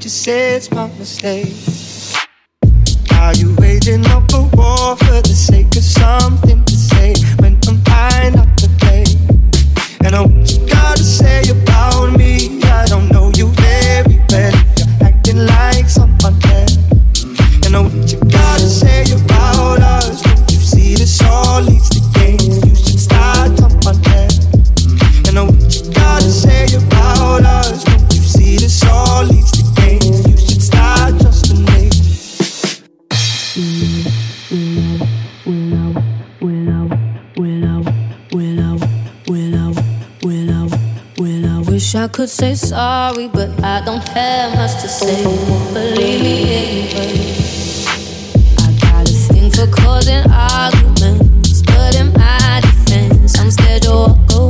just say it's my mistake. I could say sorry, but I don't have much to say. Believe me anyway. I got a thing for causing arguments, but in my defense, I'm scared to walk away.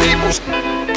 people's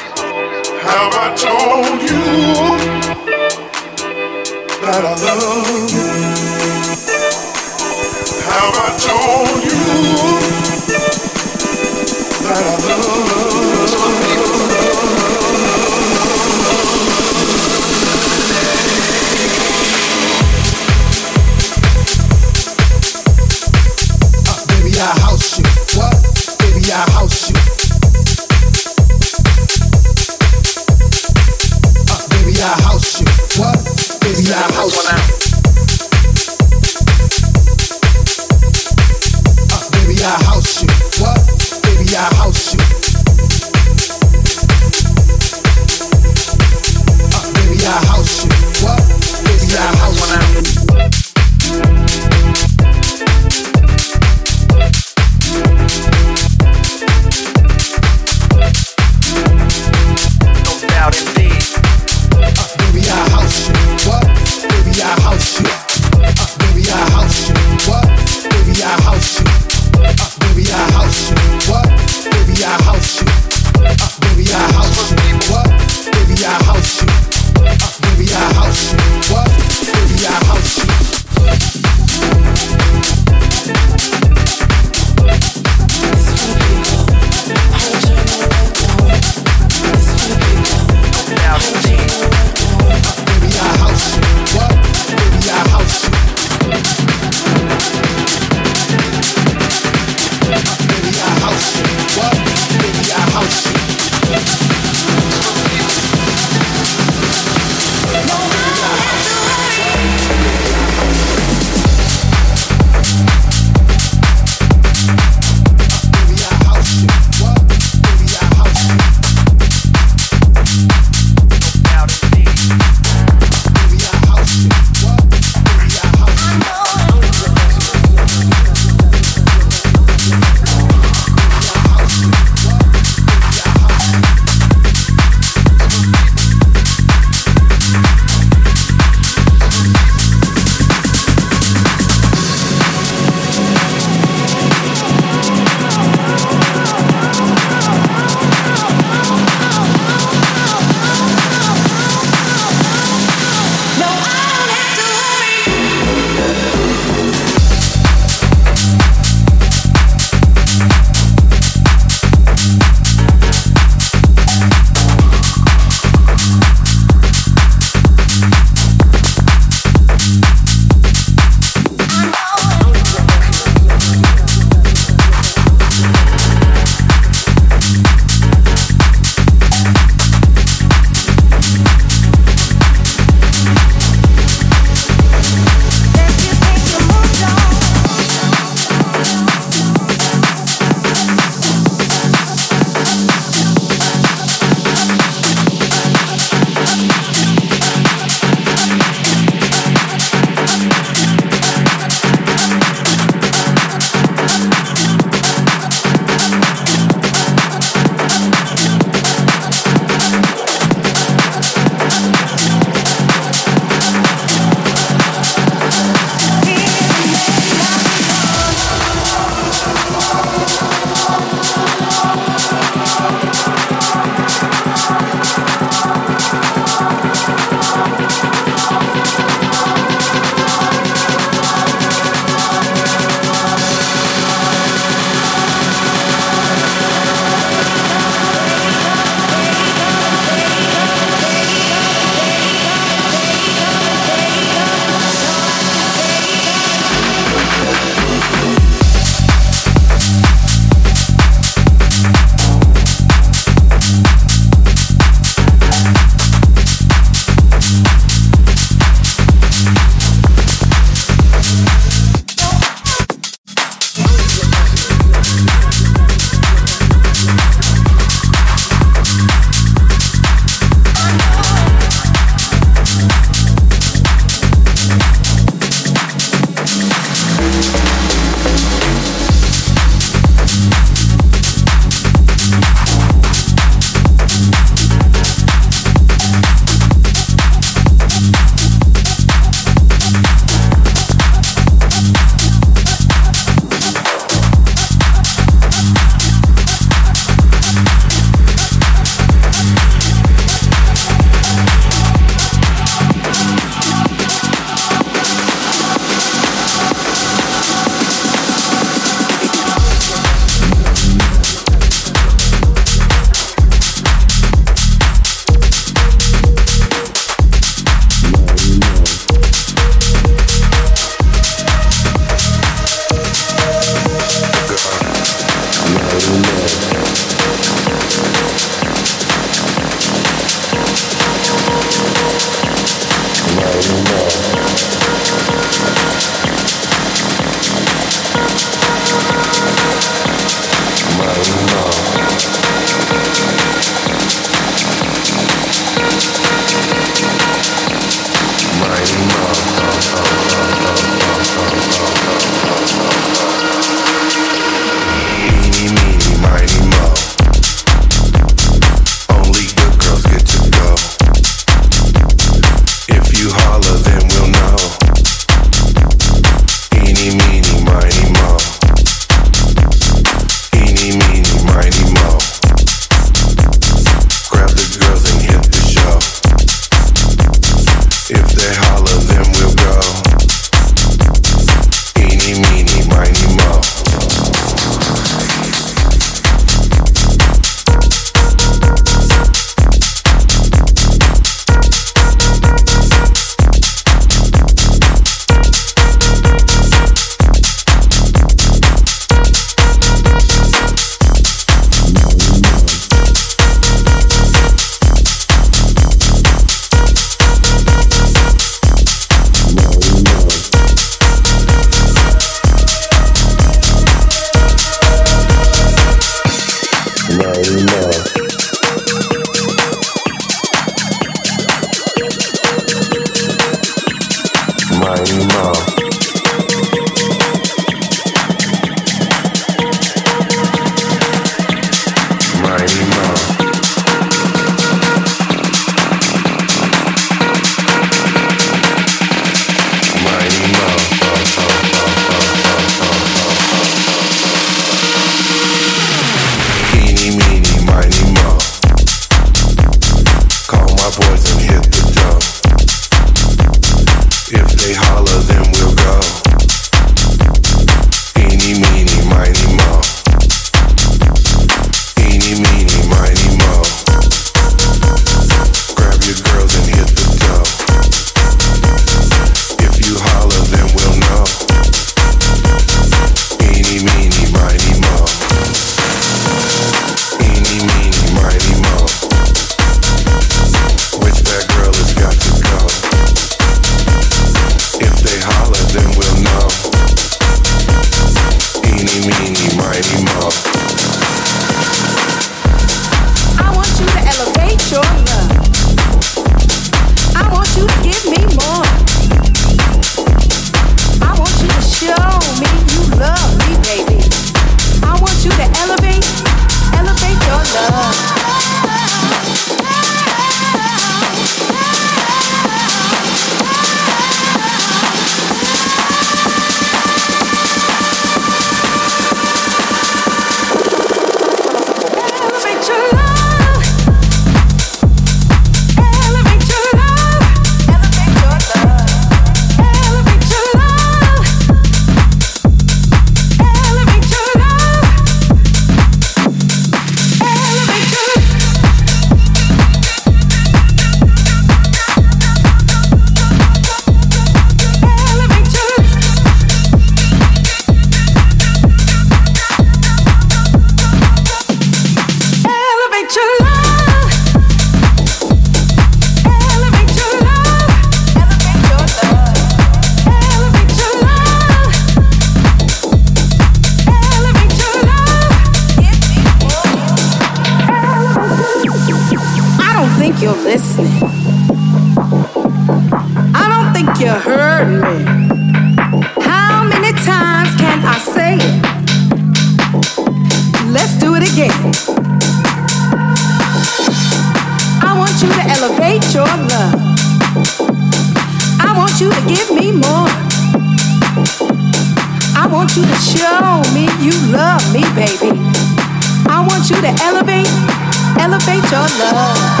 love.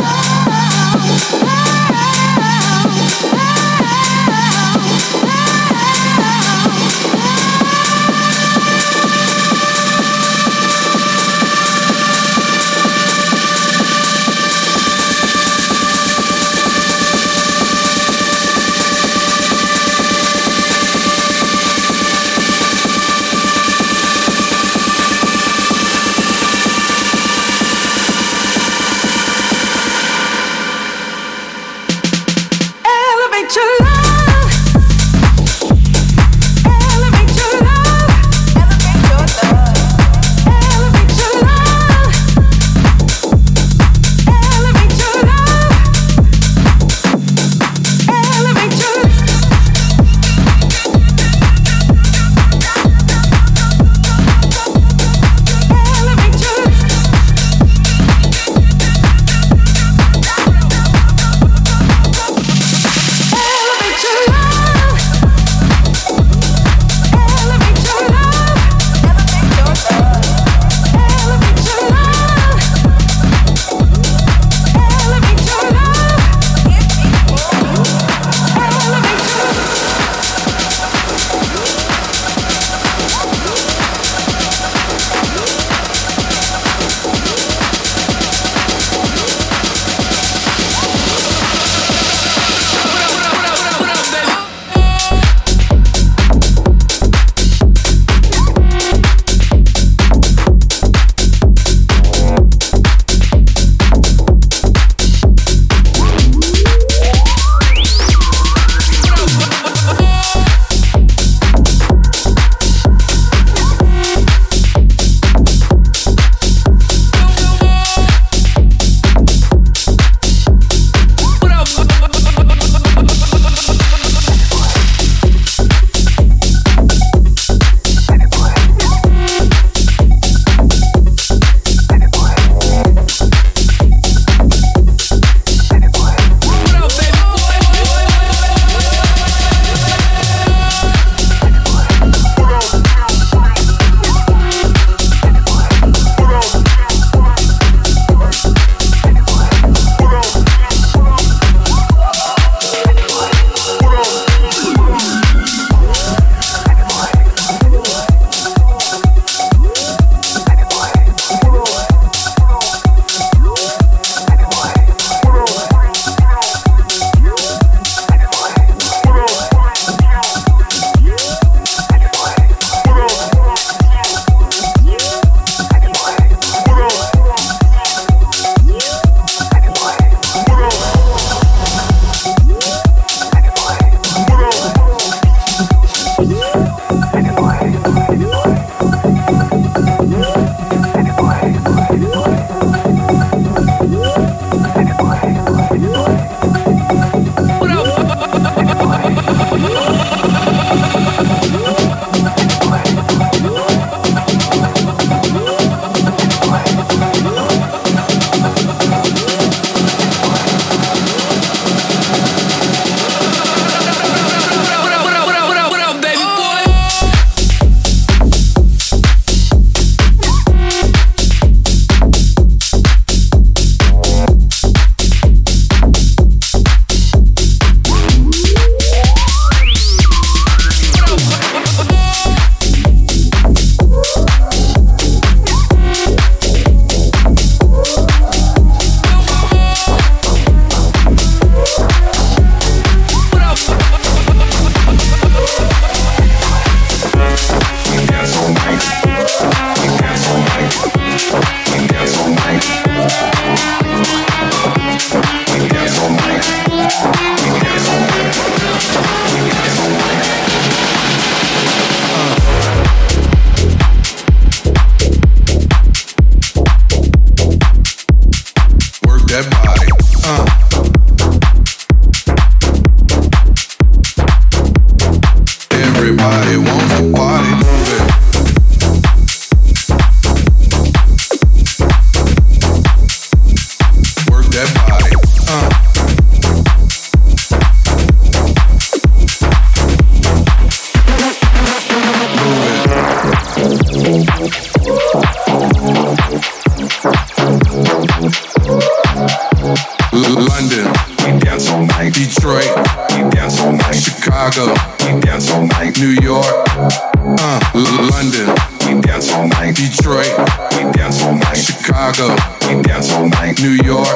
New York, uh, London. We dance all night. Detroit, we dance all night. Chicago, we dance all night. New York,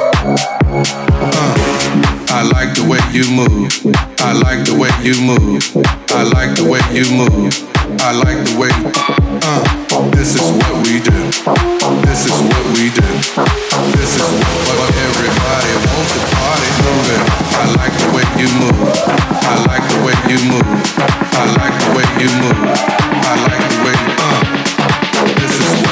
uh, I like the way you move. I like the way you move. I like the way you move. I like the way. Uh, this is what we do. This is what we do. This is what everybody wants to party moving. I like the way you move. I like the way you move. I like the way you move. I like the way uh. This is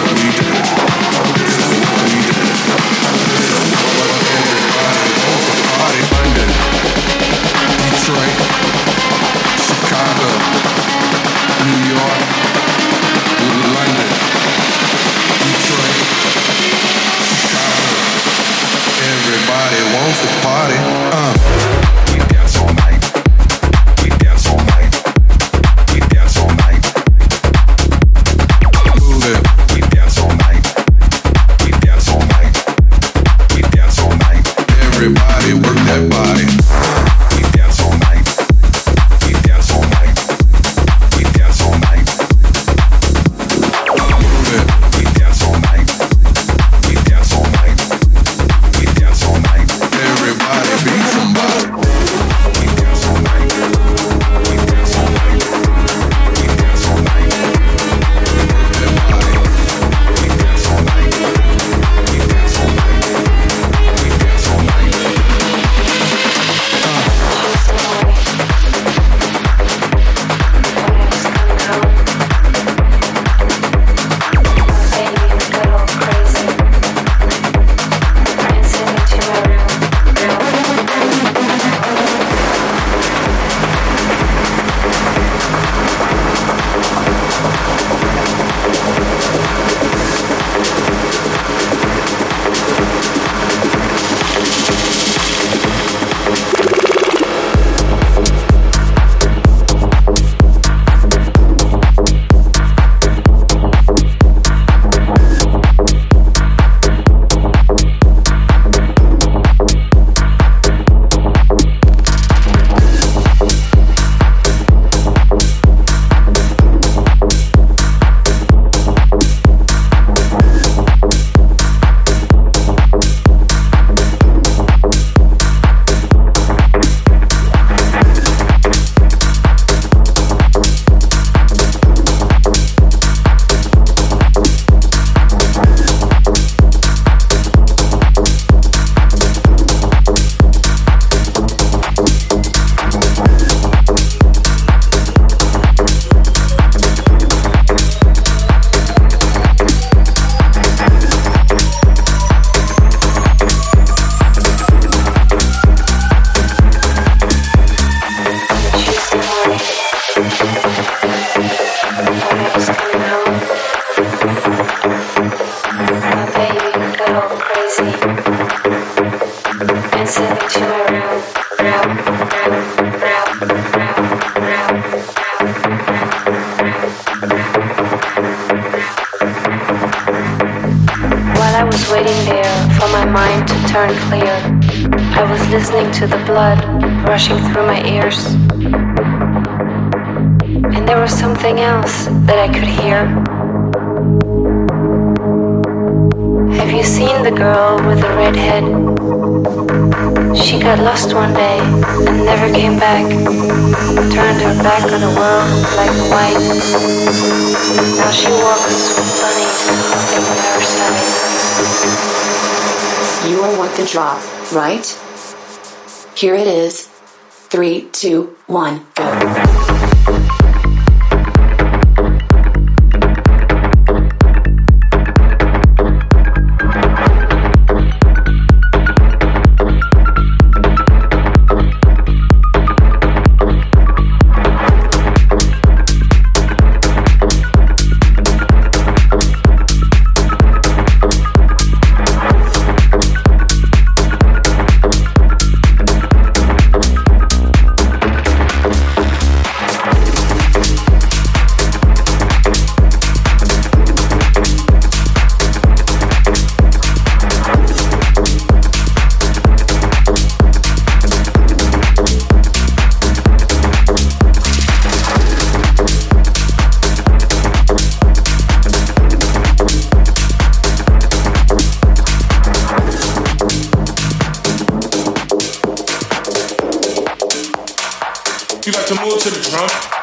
i was waiting there for my mind to turn clear i was Listening to the blood rushing through my ears. And there was something else that I could hear. Have you seen the girl with the red head? She got lost one day and never came back. Turned her back on the world like white. Now she walks with bunnies in her side. You all want the drop, right? Here it is. Three, two, one, go. To the drum?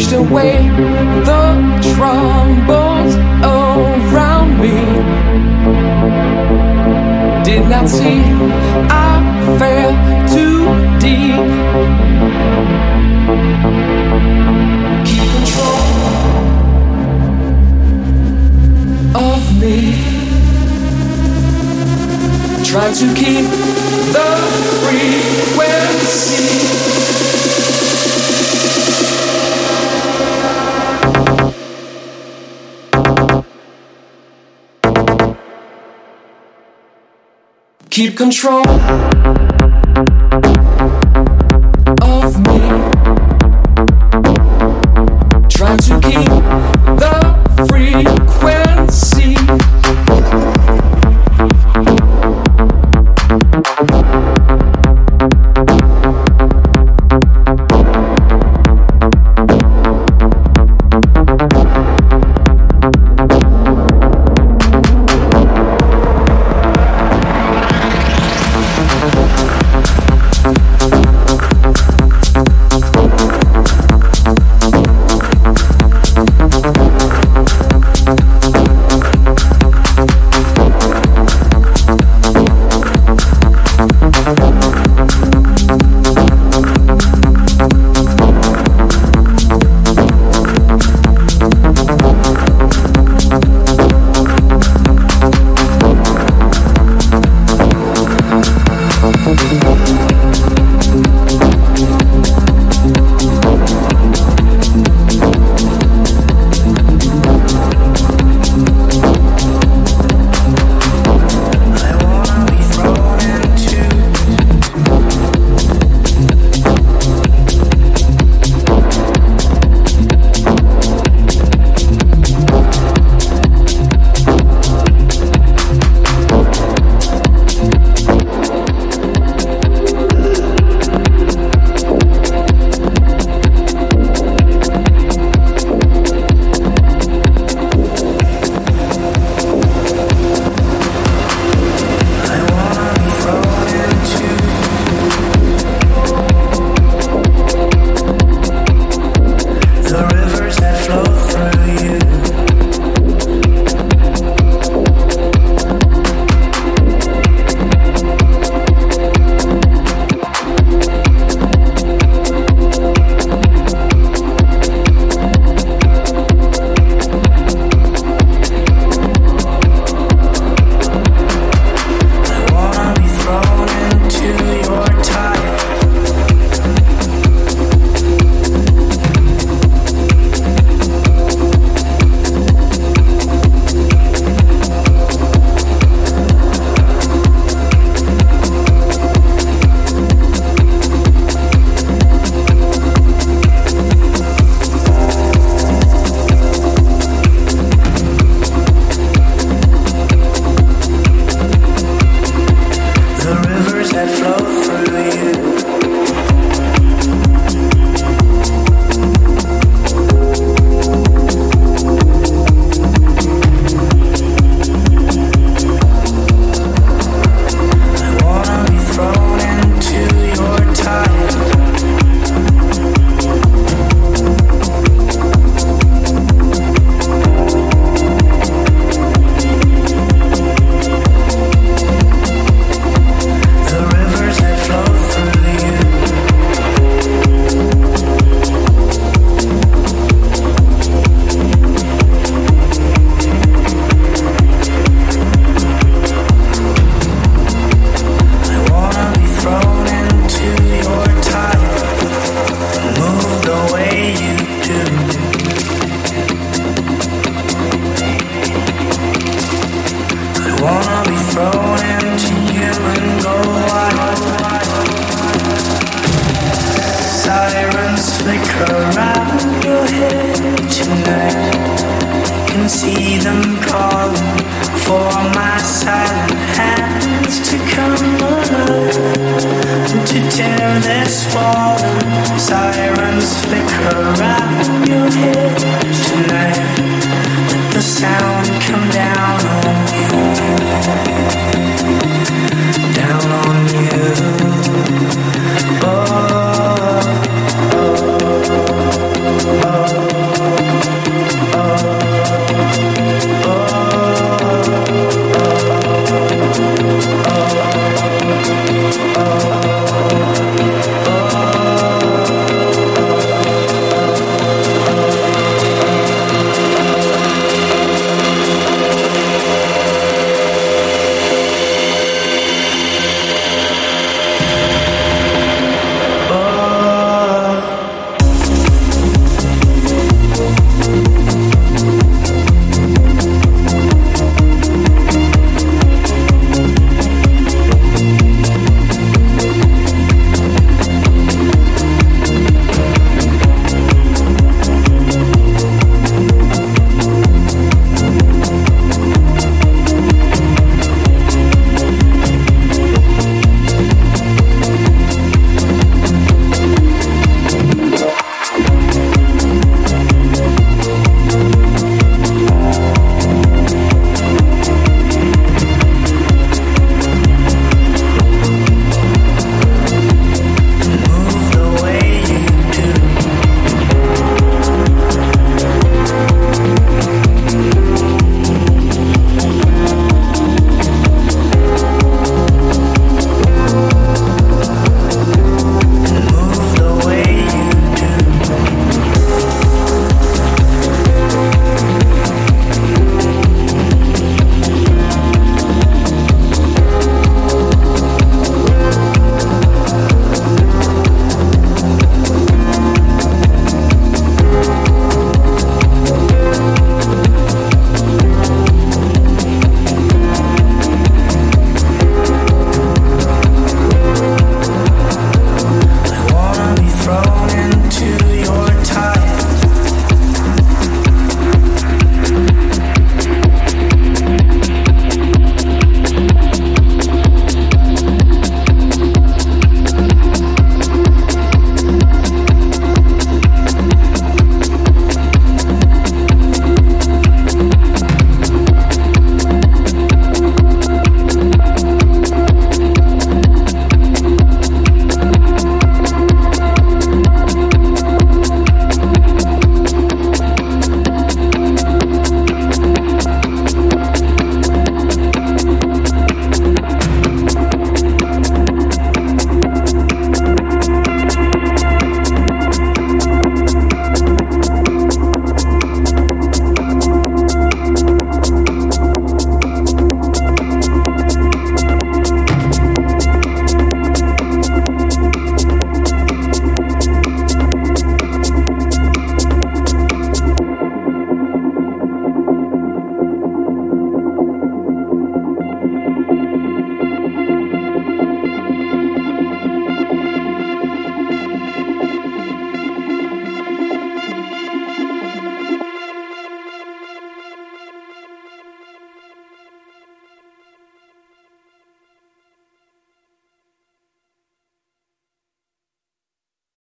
pushed away the troubles around me. Did not see I fell too deep. Keep control of me try to keep the frequency. keep control.